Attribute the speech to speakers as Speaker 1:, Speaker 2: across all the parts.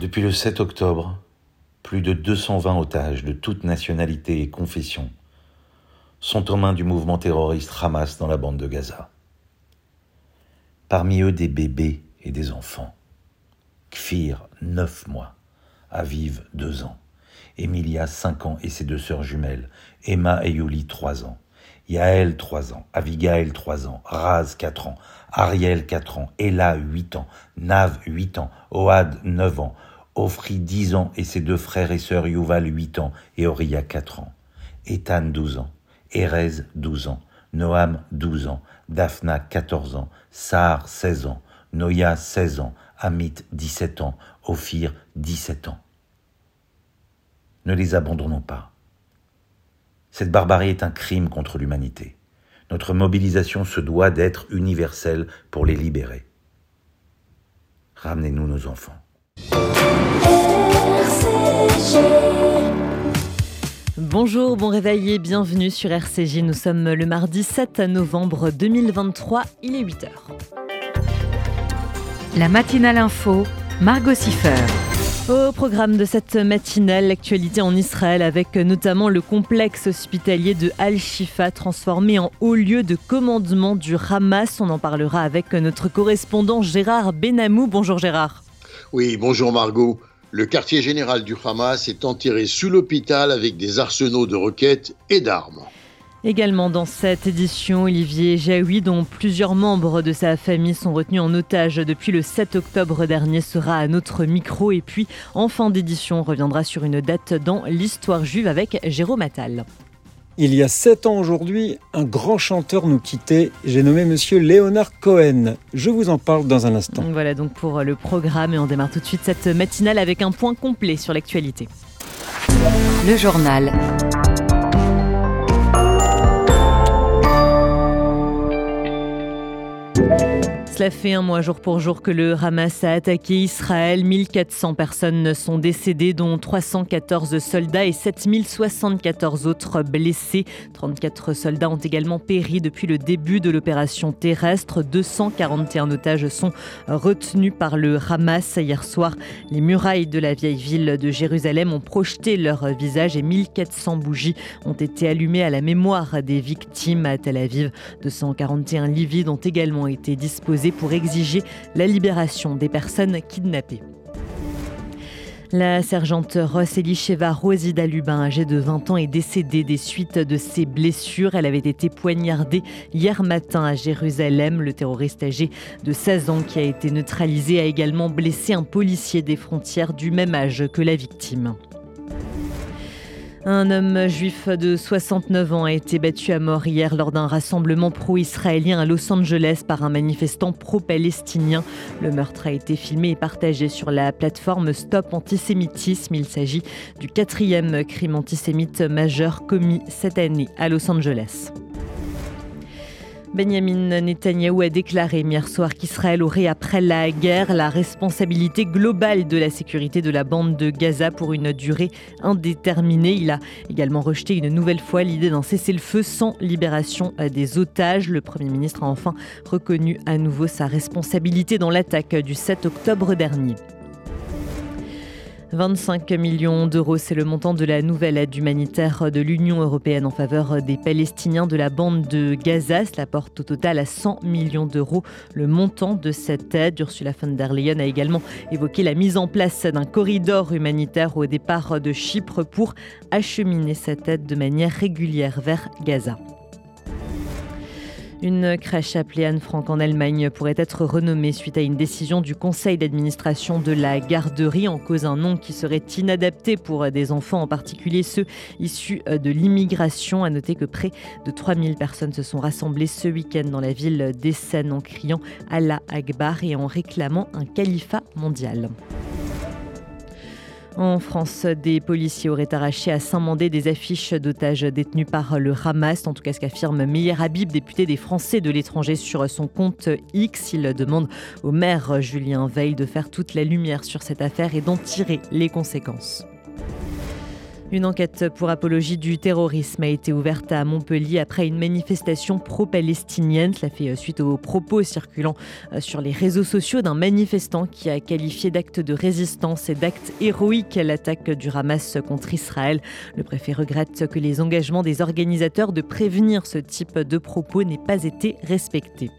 Speaker 1: Depuis le 7 octobre, plus de 220 otages de toute nationalité et confession sont aux mains du mouvement terroriste Hamas dans la bande de Gaza. Parmi eux des bébés et des enfants. Kfir, 9 mois. Aviv, 2 ans. Emilia, 5 ans et ses deux sœurs jumelles. Emma et Yuli, 3 ans. Yael, 3 ans. Avigail, 3 ans. Raz, 4 ans. Ariel, 4 ans. Ella, 8 ans. Nav, 8 ans. Oad, 9 ans. Ofri 10 ans et ses deux frères et sœurs Yuval 8 ans et Oria 4 ans. Ethan 12 ans. Erez 12 ans. Noam 12 ans. Daphna 14 ans. Sar 16 ans. Noya 16 ans. Amit 17 ans. Ophir 17 ans. Ne les abandonnons pas. Cette barbarie est un crime contre l'humanité. Notre mobilisation se doit d'être universelle pour les libérer. Ramenez-nous nos enfants.
Speaker 2: Bonjour, bon réveil et bienvenue sur RCJ. Nous sommes le mardi 7 novembre 2023, il est 8h.
Speaker 3: La matinale info, Margot Siffer.
Speaker 2: Au programme de cette matinale, l'actualité en Israël avec notamment le complexe hospitalier de Al-Shifa transformé en haut lieu de commandement du Hamas. On en parlera avec notre correspondant Gérard Benamou. Bonjour Gérard.
Speaker 4: Oui, bonjour Margot. Le quartier général du Hamas est enterré sous l'hôpital avec des arsenaux de roquettes et d'armes.
Speaker 2: Également dans cette édition, Olivier Jaoui, dont plusieurs membres de sa famille sont retenus en otage depuis le 7 octobre dernier, sera à notre micro. Et puis, en fin d'édition, on reviendra sur une date dans l'histoire juive avec Jérôme Attal.
Speaker 5: Il y a sept ans aujourd'hui, un grand chanteur nous quittait. J'ai nommé monsieur Léonard Cohen. Je vous en parle dans un instant.
Speaker 2: Voilà donc pour le programme et on démarre tout de suite cette matinale avec un point complet sur l'actualité.
Speaker 3: Le journal.
Speaker 2: Cela fait un mois jour pour jour que le Hamas a attaqué Israël. 1400 personnes sont décédées, dont 314 soldats et 7074 autres blessés. 34 soldats ont également péri depuis le début de l'opération terrestre. 241 otages sont retenus par le Hamas. Hier soir, les murailles de la vieille ville de Jérusalem ont projeté leur visage et 1400 bougies ont été allumées à la mémoire des victimes à Tel Aviv. 241 livides ont également été disposés pour exiger la libération des personnes kidnappées. La sergente Ross Elisheva Rosida Lubin, âgée de 20 ans, est décédée des suites de ses blessures. Elle avait été poignardée hier matin à Jérusalem. Le terroriste âgé de 16 ans qui a été neutralisé a également blessé un policier des frontières du même âge que la victime. Un homme juif de 69 ans a été battu à mort hier lors d'un rassemblement pro-israélien à Los Angeles par un manifestant pro-palestinien. Le meurtre a été filmé et partagé sur la plateforme Stop Antisémitisme. Il s'agit du quatrième crime antisémite majeur commis cette année à Los Angeles. Benjamin Netanyahou a déclaré hier soir qu'Israël aurait, après la guerre, la responsabilité globale de la sécurité de la bande de Gaza pour une durée indéterminée. Il a également rejeté une nouvelle fois l'idée d'un cessez-le-feu sans libération des otages. Le Premier ministre a enfin reconnu à nouveau sa responsabilité dans l'attaque du 7 octobre dernier. 25 millions d'euros, c'est le montant de la nouvelle aide humanitaire de l'Union européenne en faveur des Palestiniens de la bande de Gaza. Cela porte au total à 100 millions d'euros le montant de cette aide. Ursula von der Leyen a également évoqué la mise en place d'un corridor humanitaire au départ de Chypre pour acheminer cette aide de manière régulière vers Gaza. Une crèche appelée Anne-Franck en Allemagne pourrait être renommée suite à une décision du conseil d'administration de la garderie en cause un nom qui serait inadapté pour des enfants, en particulier ceux issus de l'immigration. À noter que près de 3000 personnes se sont rassemblées ce week-end dans la ville d'Essen en criant Allah Akbar et en réclamant un califat mondial. En France, des policiers auraient arraché à Saint-Mandé des affiches d'otages détenus par le Hamas. En tout cas, ce qu'affirme Meir Habib, député des Français de l'étranger, sur son compte X. Il demande au maire Julien Veil de faire toute la lumière sur cette affaire et d'en tirer les conséquences. Une enquête pour apologie du terrorisme a été ouverte à Montpellier après une manifestation pro-palestinienne. Cela fait suite aux propos circulant euh, sur les réseaux sociaux d'un manifestant qui a qualifié d'acte de résistance et d'acte héroïque l'attaque du Hamas contre Israël. Le préfet regrette que les engagements des organisateurs de prévenir ce type de propos n'aient pas été respectés.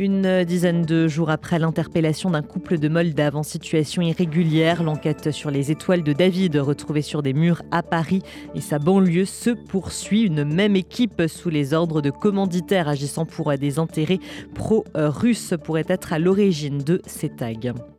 Speaker 2: Une dizaine de jours après l'interpellation d'un couple de Moldaves en situation irrégulière, l'enquête sur les étoiles de David retrouvées sur des murs à Paris et sa banlieue se poursuit. Une même équipe sous les ordres de commanditaires agissant pour des intérêts pro-russes pourrait être à l'origine de ces tags.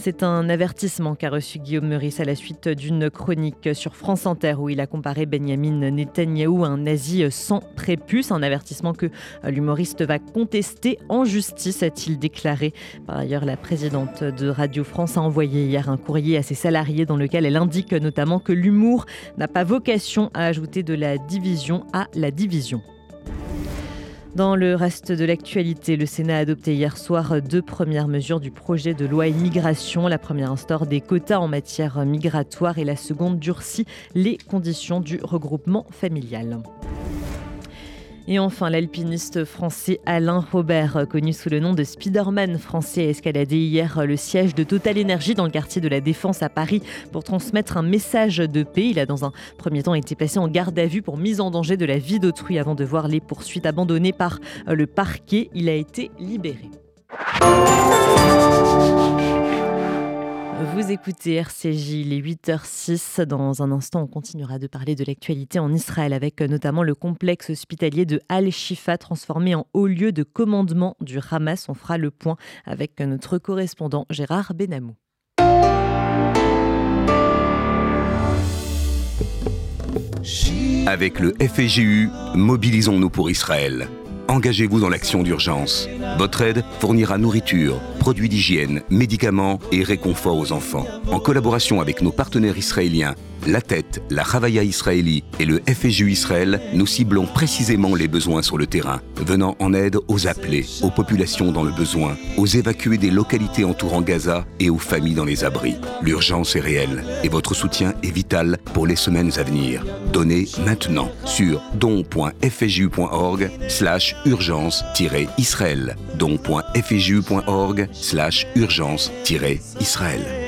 Speaker 2: C'est un avertissement qu'a reçu Guillaume Meurice à la suite d'une chronique sur France Inter où il a comparé Benjamin Netanyahou à un nazi sans prépuce. Un avertissement que l'humoriste va contester en justice, a-t-il déclaré. Par ailleurs, la présidente de Radio France a envoyé hier un courrier à ses salariés dans lequel elle indique notamment que l'humour n'a pas vocation à ajouter de la division à la division. Dans le reste de l'actualité, le Sénat a adopté hier soir deux premières mesures du projet de loi immigration. La première instaure des quotas en matière migratoire et la seconde durcit les conditions du regroupement familial. Et enfin, l'alpiniste français Alain Robert, connu sous le nom de Spiderman français, a escaladé hier le siège de Total Energy dans le quartier de la Défense à Paris pour transmettre un message de paix. Il a dans un premier temps été placé en garde à vue pour mise en danger de la vie d'autrui avant de voir les poursuites abandonnées par le parquet. Il a été libéré. Vous écoutez RCJ, les 8h06. Dans un instant, on continuera de parler de l'actualité en Israël avec notamment le complexe hospitalier de Al-Shifa transformé en haut lieu de commandement du Hamas. On fera le point avec notre correspondant Gérard Benamou.
Speaker 6: Avec le FEJU, mobilisons-nous pour Israël. Engagez-vous dans l'action d'urgence. Votre aide fournira nourriture, produits d'hygiène, médicaments et réconfort aux enfants. En collaboration avec nos partenaires israéliens, la Tête, la Chavaya Israéli et le FSU Israël, nous ciblons précisément les besoins sur le terrain, venant en aide aux appelés, aux populations dans le besoin, aux évacués des localités entourant Gaza et aux familles dans les abris. L'urgence est réelle et votre soutien est vital pour les semaines à venir. Donnez maintenant sur don.fju.org slash urgence-israël don.fju.org slash urgence-israël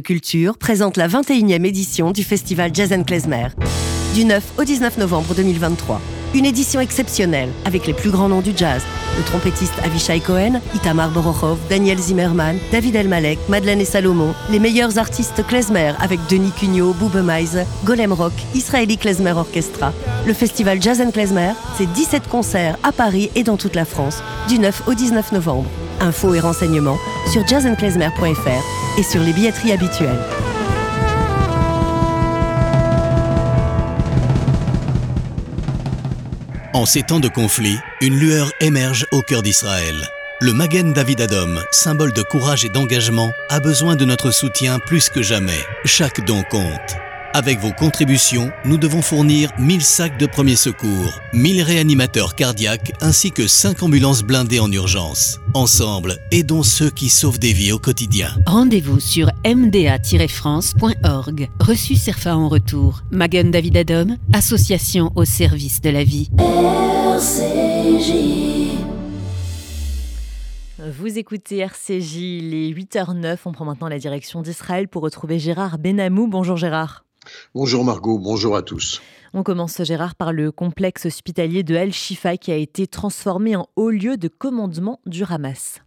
Speaker 7: culture présente la 21e édition du festival Jazz Klezmer. Du 9 au 19 novembre 2023. Une édition exceptionnelle avec les plus grands noms du jazz. Le trompettiste Avishai Cohen, Itamar Borochov, Daniel Zimmerman, David Elmalek, Madeleine et Salomon, les meilleurs artistes klezmer avec Denis Cugnot, Boube Golem Rock, Israeli Klezmer Orchestra. Le festival Jazz Klezmer, c'est 17 concerts à Paris et dans toute la France, du 9 au 19 novembre. Infos et renseignements sur jazzandklezmer.fr et sur les billetteries habituelles.
Speaker 8: En ces temps de conflit, une lueur émerge au cœur d'Israël. Le Magen David Adom, symbole de courage et d'engagement, a besoin de notre soutien plus que jamais. Chaque don compte. Avec vos contributions, nous devons fournir 1000 sacs de premiers secours, 1000 réanimateurs cardiaques ainsi que 5 ambulances blindées en urgence. Ensemble, aidons ceux qui sauvent des vies au quotidien.
Speaker 9: Rendez-vous sur mda-france.org. Reçu CERFA en retour. Magen David Adom, association au service de la vie.
Speaker 2: Vous écoutez RCJ, les 8h09. On prend maintenant la direction d'Israël pour retrouver Gérard Benamou. Bonjour Gérard.
Speaker 4: Bonjour Margot, bonjour à tous.
Speaker 2: On commence, Gérard, par le complexe hospitalier de Al-Shifa qui a été transformé en haut lieu de commandement du Hamas.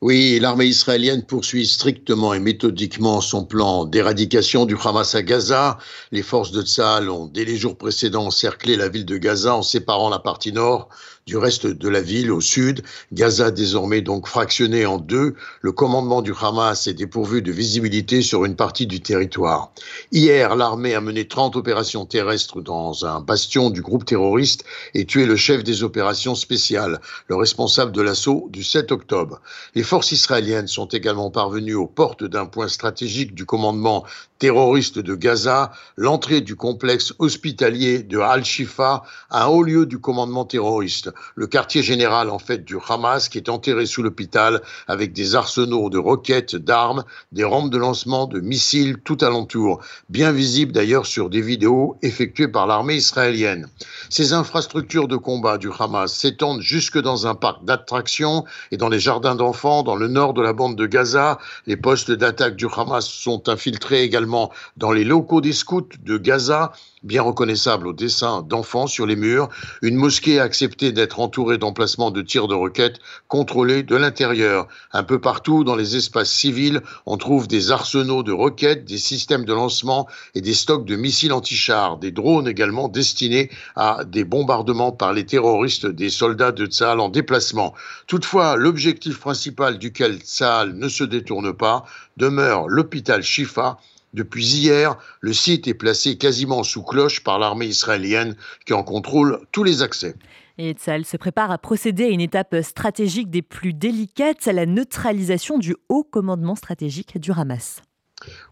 Speaker 4: Oui, l'armée israélienne poursuit strictement et méthodiquement son plan d'éradication du Hamas à Gaza. Les forces de Tsahal ont, dès les jours précédents, encerclé la ville de Gaza en séparant la partie nord du reste de la ville au sud. Gaza désormais donc fractionné en deux. Le commandement du Hamas est dépourvu de visibilité sur une partie du territoire. Hier, l'armée a mené 30 opérations terrestres dans un bastion du groupe terroriste et tué le chef des opérations spéciales, le responsable de l'assaut du 7 octobre. Les forces israéliennes sont également parvenues aux portes d'un point stratégique du commandement terroriste de Gaza, l'entrée du complexe hospitalier de Al-Shifa, un haut lieu du commandement terroriste, le quartier général en fait du Hamas qui est enterré sous l'hôpital avec des arsenaux de roquettes, d'armes, des rampes de lancement de missiles tout alentour, bien visibles d'ailleurs sur des vidéos effectuées par l'armée israélienne. Ces infrastructures de combat du Hamas s'étendent jusque dans un parc d'attractions et dans les jardins d'enfants dans le nord de la bande de Gaza. Les postes d'attaque du Hamas sont infiltrés également dans les locaux des scouts de Gaza, bien reconnaissables au dessin d'enfants sur les murs. Une mosquée a accepté d'être entourée d'emplacements de tirs de roquettes contrôlés de l'intérieur. Un peu partout dans les espaces civils, on trouve des arsenaux de roquettes, des systèmes de lancement et des stocks de missiles anti-chars, des drones également destinés à des bombardements par les terroristes des soldats de Tsahal en déplacement. Toutefois, l'objectif principal duquel Tsahal ne se détourne pas demeure l'hôpital Shifa depuis hier, le site est placé quasiment sous cloche par l'armée israélienne qui en contrôle tous les accès.
Speaker 2: Et Tzal se prépare à procéder à une étape stratégique des plus délicates, à la neutralisation du haut commandement stratégique du Hamas.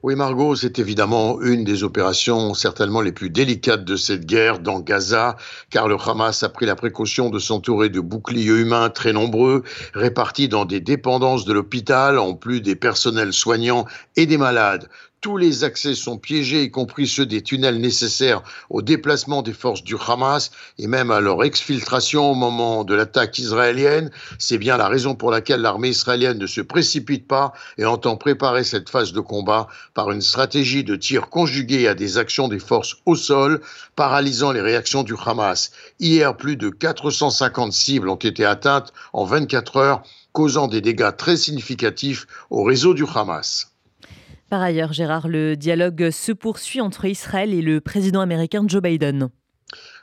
Speaker 4: Oui, Margot, c'est évidemment une des opérations certainement les plus délicates de cette guerre dans Gaza, car le Hamas a pris la précaution de s'entourer de boucliers humains très nombreux, répartis dans des dépendances de l'hôpital, en plus des personnels soignants et des malades. Tous les accès sont piégés, y compris ceux des tunnels nécessaires au déplacement des forces du Hamas et même à leur exfiltration au moment de l'attaque israélienne. C'est bien la raison pour laquelle l'armée israélienne ne se précipite pas et entend préparer cette phase de combat par une stratégie de tir conjuguée à des actions des forces au sol, paralysant les réactions du Hamas. Hier, plus de 450 cibles ont été atteintes en 24 heures, causant des dégâts très significatifs au réseau du Hamas.
Speaker 2: Par ailleurs, Gérard, le dialogue se poursuit entre Israël et le président américain Joe Biden.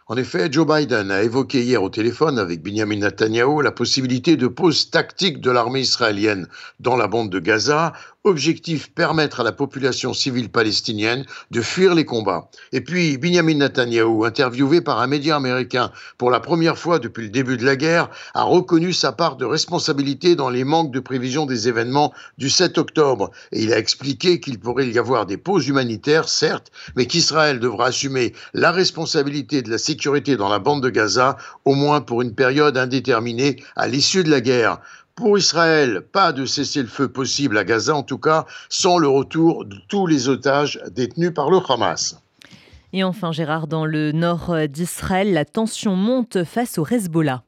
Speaker 4: En effet, Joe Biden a évoqué hier au téléphone avec Benjamin Netanyahu la possibilité de pause tactique de l'armée israélienne dans la bande de Gaza Objectif permettre à la population civile palestinienne de fuir les combats. Et puis, Benjamin Netanyahu, interviewé par un média américain pour la première fois depuis le début de la guerre, a reconnu sa part de responsabilité dans les manques de prévision des événements du 7 octobre. Et il a expliqué qu'il pourrait y avoir des pauses humanitaires, certes, mais qu'Israël devra assumer la responsabilité de la sécurité dans la bande de Gaza, au moins pour une période indéterminée à l'issue de la guerre. Pour Israël, pas de cessez-le-feu possible à Gaza, en tout cas, sans le retour de tous les otages détenus par le Hamas.
Speaker 2: Et enfin, Gérard, dans le nord d'Israël, la tension monte face au Hezbollah.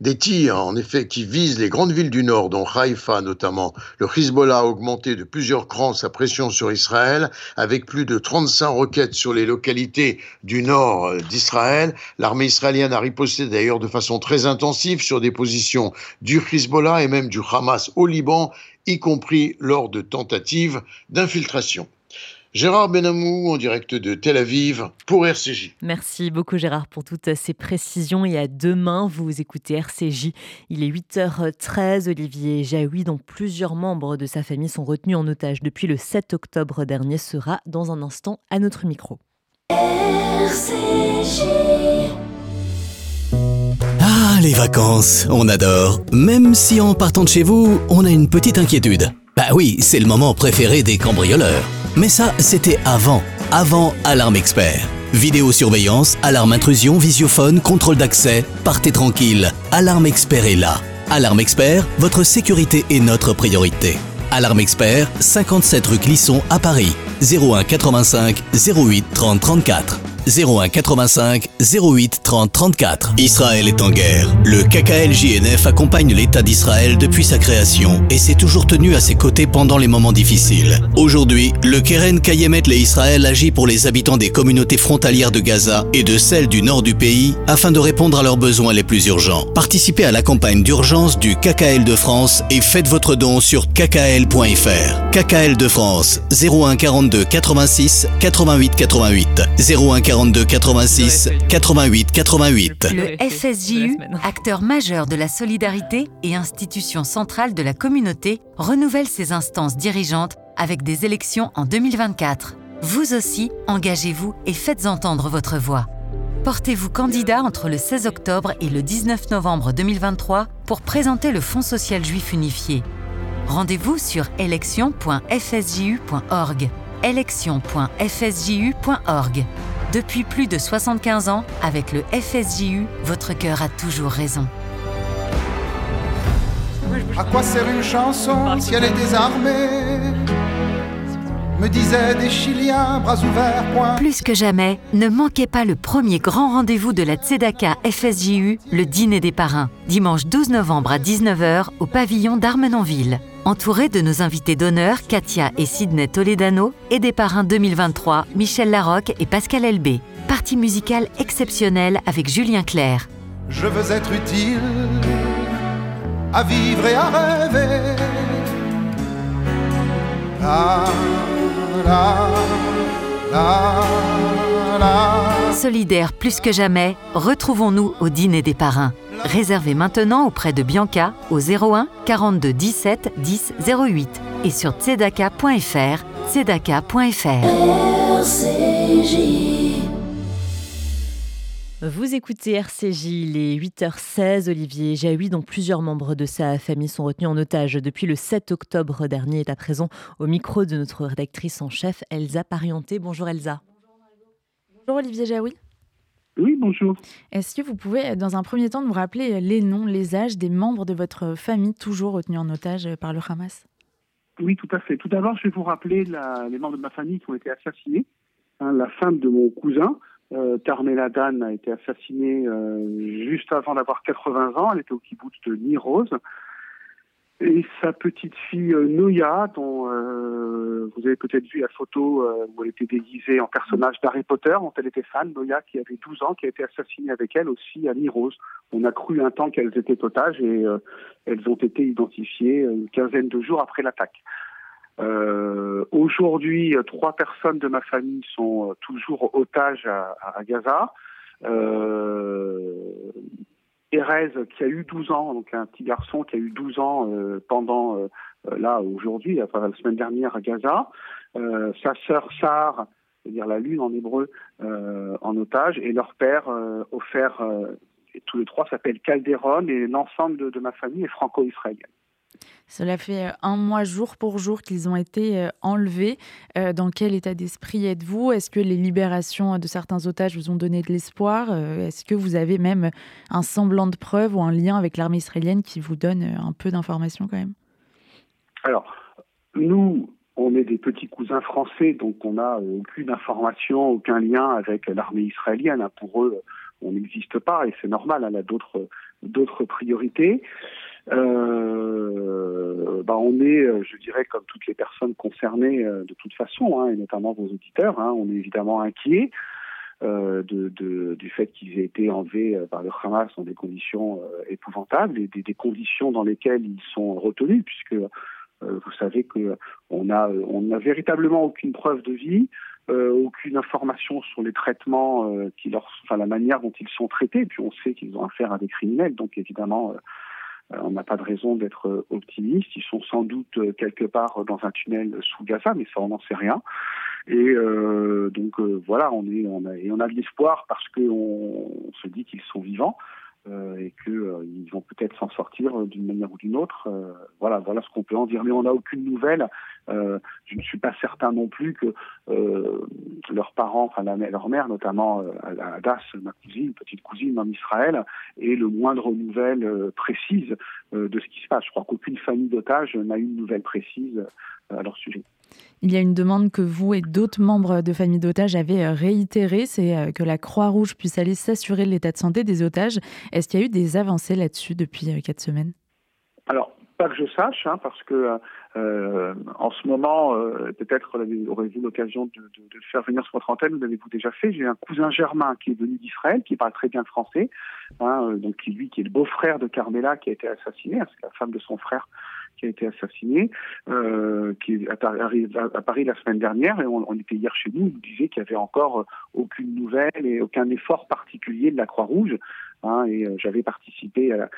Speaker 4: Des tirs, en effet, qui visent les grandes villes du Nord, dont Haïfa notamment. Le Hezbollah a augmenté de plusieurs crans sa pression sur Israël, avec plus de 35 roquettes sur les localités du Nord d'Israël. L'armée israélienne a riposté d'ailleurs de façon très intensive sur des positions du Hezbollah et même du Hamas au Liban, y compris lors de tentatives d'infiltration. Gérard Benamou en direct de Tel Aviv pour RCJ.
Speaker 2: Merci beaucoup Gérard pour toutes ces précisions et à demain vous écoutez RCJ. Il est 8h13, Olivier Jaoui dont plusieurs membres de sa famille sont retenus en otage depuis le 7 octobre dernier sera dans un instant à notre micro. RCJ.
Speaker 8: Ah les vacances, on adore. Même si en partant de chez vous, on a une petite inquiétude. Bah oui, c'est le moment préféré des cambrioleurs. Mais ça, c'était avant, avant Alarme Expert. Vidéosurveillance, alarme intrusion, visiophone, contrôle d'accès, partez tranquille. Alarme Expert est là. Alarme Expert, votre sécurité est notre priorité. Alarme Expert, 57 rue Clisson à Paris. 01 85 08 30 34. 01 85 08 30 34. Israël est en guerre. Le KKLJNF accompagne l'État d'Israël depuis sa création et s'est toujours tenu à ses côtés pendant les moments difficiles. Aujourd'hui, le Keren Kayemet le Israël agit pour les habitants des communautés frontalières de Gaza et de celles du nord du pays afin de répondre à leurs besoins les plus urgents. Participez à la campagne d'urgence du KKL de France et faites votre don sur kkl.fr. KKL de France 01 42 86 88 88 01 42 86 88 88.
Speaker 3: Le FSJU, acteur majeur de la solidarité et institution centrale de la communauté, renouvelle ses instances dirigeantes avec des élections en 2024. Vous aussi, engagez-vous et faites entendre votre voix. Portez-vous candidat entre le 16 octobre et le 19 novembre 2023 pour présenter le Fonds social juif unifié. Rendez-vous sur élection.fsju.org. élection.fsju.org. Depuis plus de 75 ans, avec le FSJU, votre cœur a toujours raison.
Speaker 10: À quoi sert une chanson si elle est désarmée? Me disaient des Chiliens, bras ouverts, point.
Speaker 3: Plus que jamais, ne manquez pas le premier grand rendez-vous de la Tzedaka FSJU, le dîner des parrains, dimanche 12 novembre à 19h au pavillon d'Armenonville. Entouré de nos invités d'honneur, Katia et Sidney Toledano, et des parrains 2023, Michel Larocque et Pascal Elbé. Partie musicale exceptionnelle avec Julien Clerc.
Speaker 10: Je veux être utile à vivre et à rêver. Ah.
Speaker 3: Solidaire plus que jamais, retrouvons-nous au dîner des parrains. Réservez maintenant auprès de Bianca au 01 42 17 10 08 et sur tzedaka.fr, tzedaka.fr.
Speaker 2: Vous écoutez RCJ, il est 8h16. Olivier Jaoui, dont plusieurs membres de sa famille sont retenus en otage depuis le 7 octobre dernier, est à présent au micro de notre rédactrice en chef, Elsa Parienté. Bonjour Elsa.
Speaker 11: Bonjour Olivier Jaoui.
Speaker 12: Oui, bonjour.
Speaker 11: Est-ce que vous pouvez, dans un premier temps, nous rappeler les noms, les âges des membres de votre famille toujours retenus en otage par le Hamas?
Speaker 12: Oui, tout à fait. Tout d'abord, je vais vous rappeler les membres de ma famille qui ont été assassinés. Hein, la femme de mon cousin, euh, Carmela Dan a été assassinée euh, juste avant d'avoir 80 ans. Elle était au kibbutz de Nirose. Et sa petite fille euh, Noya, dont euh, vous avez peut-être vu la photo euh, où elle était déguisée en personnage d'Harry Potter, dont elle était fan, Noya qui avait 12 ans, qui a été assassinée avec elle aussi à Nirose. On a cru un temps qu'elles étaient otages et elles ont été identifiées une quinzaine de jours après l'attaque. Euh, Aujourd'hui, trois personnes de ma famille sont euh, toujours otages à, à Gaza. Euh, Erez, qui a eu 12 ans, donc un petit garçon qui a eu 12 ans euh, pendant, euh, là, aujourd'hui, enfin, la semaine dernière à Gaza. Euh, sa sœur Sar, c'est-à-dire la lune en hébreu, en otage, et leur père, offert, tous les trois s'appellent Calderon, et l'ensemble de, de ma famille est franco-israélienne.
Speaker 11: Cela fait euh, un mois jour pour jour qu'ils ont été euh, enlevés. Euh, dans quel état d'esprit êtes-vous? Est-ce que les libérations de certains otages vous ont donné de l'espoir? Est-ce que vous avez même un semblant de preuve ou un lien avec l'armée israélienne qui vous donne un peu d'informations quand même?
Speaker 12: Alors, nous, on est des petits cousins français, donc on n'a aucune information, aucun lien avec l'armée israélienne. Pour eux, on n'existe pas et c'est normal, elle a d'autres priorités. Euh, bah on est, euh, je dirais, comme toutes les personnes concernées euh, de toute façon, hein, et notamment vos auditeurs, hein, on est évidemment inquiets du fait qu'ils aient été enlevés par le Hamas dans des conditions épouvantables et des, conditions dans lesquelles ils sont retenus, puisque vous savez que on a n'a véritablement aucune preuve de vie, aucune information sur les traitements enfin la manière dont ils sont traités. Puis on sait qu'ils ont affaire à des criminels, donc évidemment on n'a pas de raison d'être optimiste. Ils sont sans doute euh, quelque part dans un tunnel sous Gaza, mais ça, on n'en sait rien. Et euh, donc voilà, on est, on a, et on a de l'espoir parce qu'on on se dit qu'ils sont vivants. Euh, et qu'ils euh, vont peut-être s'en sortir euh, d'une manière ou d'une autre. voilà, voilà ce qu'on peut en dire. Mais on n'a aucune nouvelle. je ne suis pas certain non plus que leurs parents, enfin leur mère notamment, Adas, ma cousine, petite cousine en Israël, ait le moindre nouvelle précise de ce qui se passe. Je crois qu'aucune famille d'otages n'a eu une nouvelle précise à leur sujet.
Speaker 11: Il y a une demande que vous et d'autres membres de familles d'otages avez euh, réitérée, c'est euh, que la Croix-Rouge puisse aller s'assurer de l'état de santé des otages. Est-ce qu'il y a eu des avancées là-dessus depuis euh, quatre semaines?
Speaker 12: Alors, pas que je sache, hein, parce que en ce moment, peut-être aurez-vous l'occasion de, de, faire venir sur votre antenne, vous l'avez-vous déjà fait? J'ai un cousin germain qui est venu d'Israël, qui parle très bien français, hein, donc lui qui est le beau-frère de Carmela qui a été assassiné, hein, c'est la femme de son frère qui a été assassiné, qui est arrivé à, Paris la semaine dernière, et on, était hier chez nous, il nous disait qu'il n'y avait encore aucune nouvelle et aucun effort particulier de la Croix-Rouge. Hein, et j'avais participé à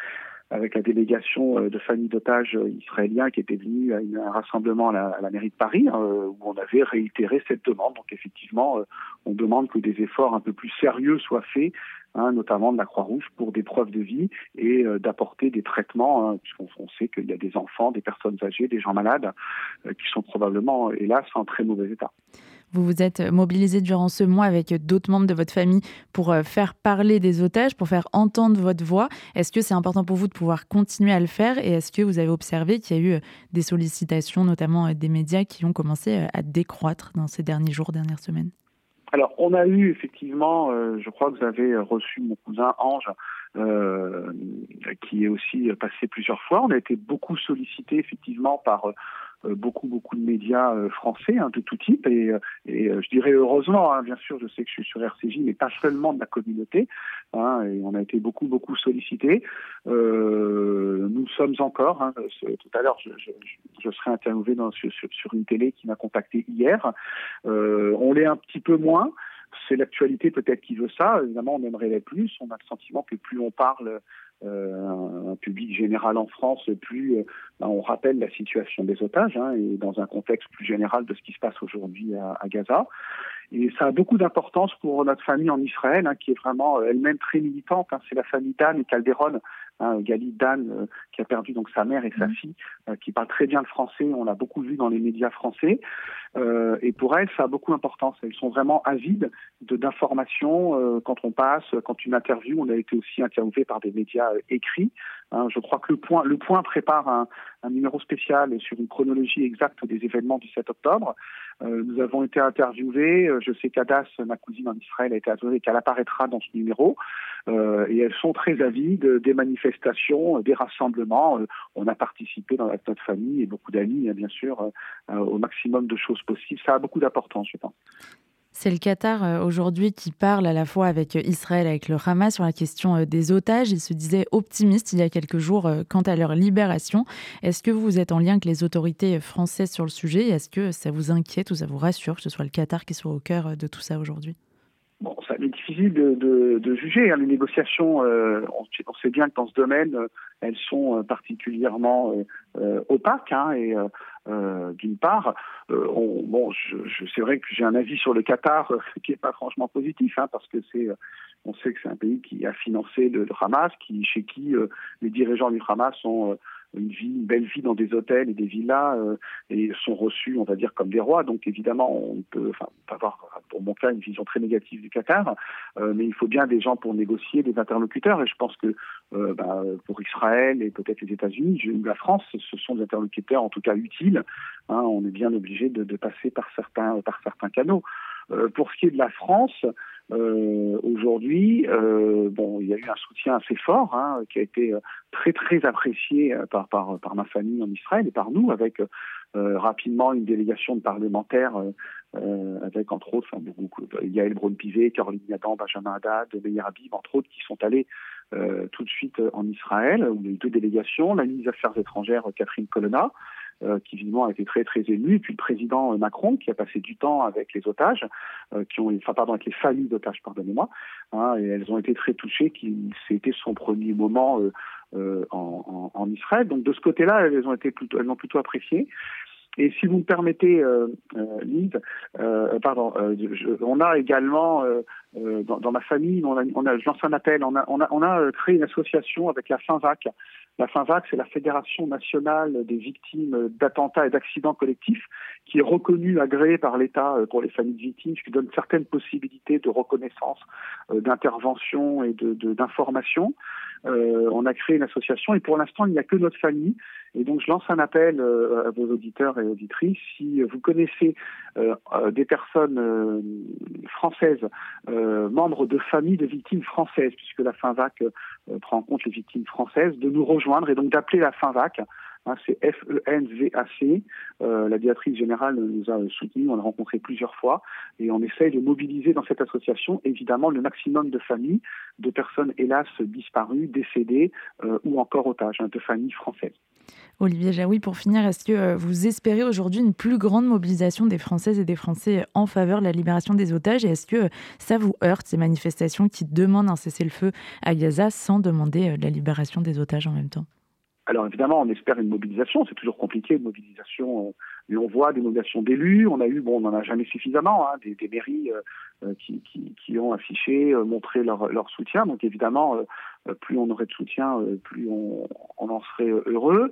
Speaker 12: avec la délégation euh, de familles d'otages euh, israéliens qui était venue à, un rassemblement à la, mairie de Paris, hein, euh, où on avait réitéré cette demande. Donc effectivement, on demande que des efforts un peu plus sérieux soient faits, hein, notamment de la Croix-Rouge, pour des preuves de vie et d'apporter des traitements, hein, puisqu'on sait qu'il y a des enfants, des personnes âgées, des gens malades, qui sont probablement, hélas, en très mauvais état.
Speaker 11: Vous vous êtes mobilisé durant ce mois avec d'autres membres de votre famille pour euh, faire parler des otages, pour faire entendre votre voix. Est-ce que c'est important pour vous de pouvoir continuer à le faire et est-ce que vous avez observé qu'il y a eu euh, des sollicitations, notamment euh, des médias, qui ont commencé à décroître dans ces derniers jours, dernières semaines?
Speaker 12: Alors, on a eu effectivement, je crois que vous avez reçu mon cousin Ange, qui est aussi passé plusieurs fois. On a été beaucoup sollicité effectivement par euh, beaucoup beaucoup de médias euh, français hein, de tout type. Et, euh, et je dirais heureusement hein, bien sûr je sais que je suis sur RCJ mais pas seulement de la communauté hein, et on a été beaucoup beaucoup sollicité nous sommes encore hein, tout à l'heure je, je, je, serai interviewé dans, sur, sur, une télé qui m'a contacté hier. On l'est un petit peu moins c'est l'actualité peut-être qui veut ça. Évidemment, on aimerait les plus. On a le sentiment que plus on parle euh, un public général en France, plus euh, ben, on rappelle la situation des otages hein, et dans un contexte plus général de ce qui se passe aujourd'hui à, à, Gaza. Et ça a beaucoup d'importance pour notre famille en Israël, hein, qui est vraiment euh, elle-même très militante. Hein. C'est la famille Dan et Calderon Hein, Gali Dan, euh, qui a perdu donc sa mère et sa mmh. fille, qui parle très bien le français. On l'a beaucoup vu dans les médias français. Euh, et pour elles, ça a beaucoup d'importance. Elles sont vraiment avides de d'informations quand on passe, quand une interview. On a été aussi interviewé par des médias écrits. Hein, je crois que le point, prépare un, un, numéro spécial sur une chronologie exacte des événements du 7 octobre. Euh, nous avons été interviewés. Je sais qu'Adas, ma cousine en Israël, a été interviewée et qu'elle apparaîtra dans ce numéro. Euh, et elles sont très avides des manifestations, des rassemblements. Euh, on a participé dans notre famille et beaucoup d'amis, hein, bien sûr, euh, au maximum de choses possibles. Ça a beaucoup d'importance, je pense.
Speaker 11: C'est le Qatar aujourd'hui qui parle à la fois avec Israël, avec le Hamas sur la question des otages. Il se disait optimiste il y a quelques jours quant à leur libération. Est-ce que vous êtes en lien avec les autorités françaises sur le sujet? Est-ce que ça vous inquiète ou ça vous rassure que ce soit le Qatar qui soit au cœur de tout ça aujourd'hui?
Speaker 12: Bon, ça est difficile de, de, de juger. Hein. Les négociations, euh, on, sait bien que dans ce domaine, euh, elles sont euh, particulièrement euh, opaques. Hein, et d'une part, on, bon, je, je c'est vrai que j'ai un avis sur le Qatar qui est pas franchement positif, hein, parce que c'est, on sait que c'est un pays qui a financé le, le Hamas, qui, chez qui les dirigeants du Hamas sont une vie, une belle vie dans des hôtels et des villas euh, et sont reçus, on va dire, comme des rois. Donc évidemment, on peut, avoir, pour mon cas, une vision très négative du Qatar, euh, mais il faut bien des gens pour négocier, des interlocuteurs. Et je pense que euh, bah, pour Israël et peut-être les États-Unis ou la France, ce sont des interlocuteurs en tout cas utiles. Hein, on est bien obligé de, de, passer par certains, par certains canaux. Euh, pour ce qui est de la France, euh, aujourd'hui, euh, bon, il y a eu un soutien assez fort hein, qui a été très très apprécié par, par, par ma famille en Israël et par nous, avec rapidement une délégation de parlementaires, avec entre autres, enfin, beaucoup, Yael Braun-Pivet, Caroline Yadan, Benjamin Haddad, Meir Habib, entre autres, qui sont allés tout de suite en Israël, où il y a eu deux délégations, la ministre des Affaires étrangères Catherine Colonna, euh, qui évidemment a été très très ému, puis le président euh, Macron qui a passé du temps avec les otages, euh, qui ont, enfin pardon, avec les familles d'otages, pardonnez-moi, hein, et elles ont été très touchées. Qui c'était son premier moment en, en, en, Israël. Donc de ce côté-là, elles ont été plutôt, elles l'ont plutôt apprécié. Et si vous me permettez, euh, euh, Lise, euh, pardon, je, on a également dans, dans, ma famille, on a, on a, je lance un appel, on a, on a, on a créé une association avec la FINVAC, la FINVAC, c'est la Fédération nationale des victimes d'attentats et d'accidents collectifs, qui est reconnue, agréée par l'État euh, pour les familles de victimes, qui donne certaines possibilités de reconnaissance, euh, d'intervention et d'information. Euh, on a créé une association et pour l'instant, il n'y a que notre famille. Et donc, je lance un appel à vos auditeurs et auditrices. Si vous connaissez des personnes françaises, membres de familles de victimes françaises, puisque la FINVAC prend en compte les victimes françaises, de nous rejoindre et donc d'appeler la FINVAC Hein, c'est F-E-N-V-A-C. Euh, la directrice générale nous a soutenus, on l'a rencontré plusieurs fois et on essaye de mobiliser dans cette association évidemment le maximum de familles, de personnes hélas disparues, décédées euh, ou encore otages, hein, de familles françaises.
Speaker 11: Olivier Jaoui, pour finir, est-ce que euh, vous espérez aujourd'hui une plus grande mobilisation des Françaises et des Français en faveur de la libération des otages? Et est-ce que ça vous heurte, ces manifestations qui demandent un cessez-le-feu à Gaza sans demander euh, la libération des otages en même temps?
Speaker 12: Alors évidemment, on espère une mobilisation. C'est toujours compliqué une mobilisation. euh, on voit des mobilisations d'élus. On a eu, bon, on n'en a jamais suffisamment, hein, des, mairies qui, ont affiché, montré leur, soutien. Donc évidemment, plus on aurait de soutien, plus on, on en serait heureux.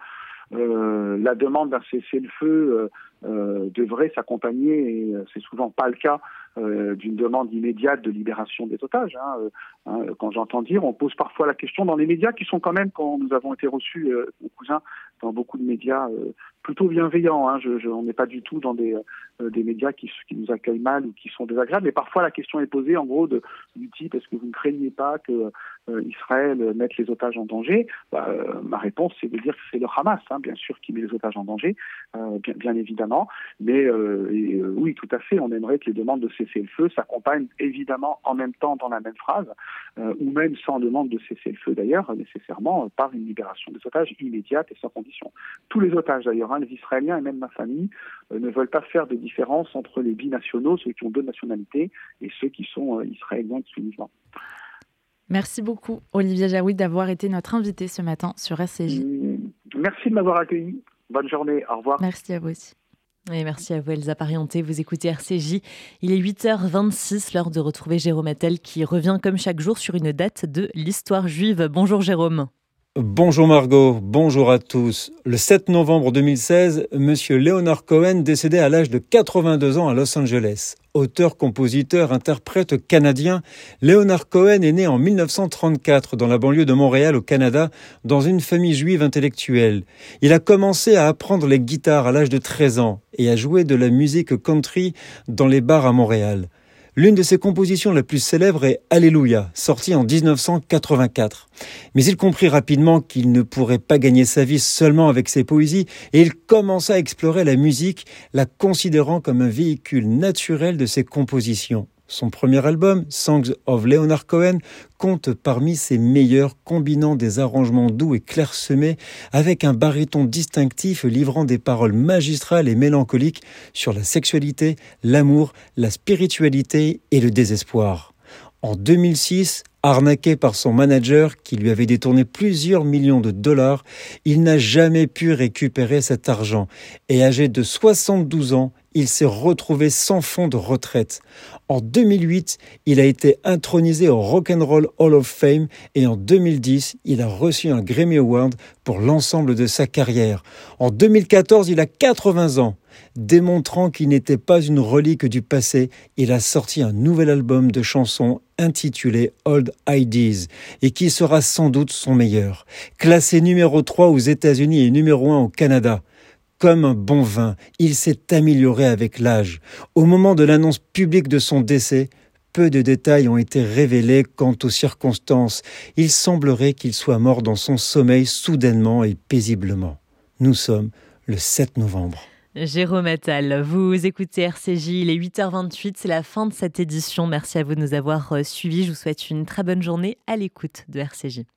Speaker 12: Euh, la demande d'un cessez-le-feu euh, euh, devrait s'accompagner, et c'est souvent pas le cas, d'une demande immédiate de libération des otages. Hein. Hein, quand j'entends dire, on pose parfois la question dans les médias qui sont quand même, quand nous avons été reçus, mon cousin, dans beaucoup de médias plutôt bienveillants. Hein. Je, je, on n'est pas du tout dans des, des médias qui, qui, nous accueillent mal ou qui sont désagréables, mais parfois la question est posée en gros de, du type est-ce que vous ne craignez pas que Israël mette les otages en danger bah, Ma réponse c'est de dire que c'est le Hamas. Hein, bien sûr, qui met les otages en danger, euh, bien, bien, évidemment. Mais euh, euh, oui, tout à fait, on aimerait que les demandes de cesser le feu s'accompagnent évidemment en même temps dans la même phrase, ou même sans demande de cesser le feu d'ailleurs, nécessairement par une libération des otages immédiate et sans condition. Tous les otages d'ailleurs, hein, les Israéliens et même ma famille, ne veulent pas faire de différence entre les binationaux, ceux qui ont deux nationalités, et ceux qui sont israéliens exclusivement.
Speaker 11: Merci beaucoup, Olivier Jaoui, d'avoir été notre invité ce matin sur RCJ.
Speaker 12: Merci de m'avoir accueilli. Bonne journée. Au revoir.
Speaker 11: Merci à vous aussi.
Speaker 2: Et merci à vous, Elsa Parienté. Vous écoutez RCJ. Il est 8h26, l'heure de retrouver Jérôme Attel qui revient comme chaque jour sur une date de l'histoire juive. Bonjour Jérôme.
Speaker 5: Bonjour Margot, bonjour à tous. Le 7 novembre 2016, monsieur Leonard Cohen décédait à l'âge de 82 ans à Los Angeles. Auteur, compositeur, interprète canadien, Leonard Cohen est né en 1934 dans la banlieue de Montréal au Canada dans une famille juive intellectuelle. Il a commencé à apprendre les guitares à l'âge de 13 ans et à jouer de la musique country dans les bars à Montréal. L'une de ses compositions la plus célèbres est Alléluia, sortie en 1984. Mais il comprit rapidement qu'il ne pourrait pas gagner sa vie seulement avec ses poésies et il commença à explorer la musique, la considérant comme un véhicule naturel de ses compositions. Son premier album, Songs of Leonard Cohen, compte parmi ses meilleurs, combinant des arrangements doux et clairsemés avec un baryton distinctif livrant des paroles magistrales et mélancoliques sur la sexualité, l'amour, la spiritualité et le désespoir. En 2006, Arnaqué par son manager qui lui avait détourné plusieurs millions de dollars, il n'a jamais pu récupérer cet argent et âgé de 72 ans, il s'est retrouvé sans fonds de retraite. En 2008, il a été intronisé au Rock'n'Roll Hall of Fame et en 2010, il a reçu un Grammy Award pour l'ensemble de sa carrière. En 2014, il a 80 ans. Démontrant qu'il n'était pas une relique du passé, il a sorti un nouvel album de chansons intitulé Old Ideas et qui sera sans doute son meilleur. Classé numéro 3 aux États-Unis et numéro 1 au Canada. Comme un bon vin, il s'est amélioré avec l'âge. Au moment de l'annonce publique de son décès, peu de détails ont été révélés quant aux circonstances. Il semblerait qu'il soit mort dans son sommeil soudainement et paisiblement. Nous sommes le 7 novembre.
Speaker 2: Jérôme Attal, vous écoutez RCJ, il est 8h28, c'est la fin de cette édition. Merci à vous de nous avoir euh, suivis. Je vous souhaite une très bonne journée à l'écoute de RCJ.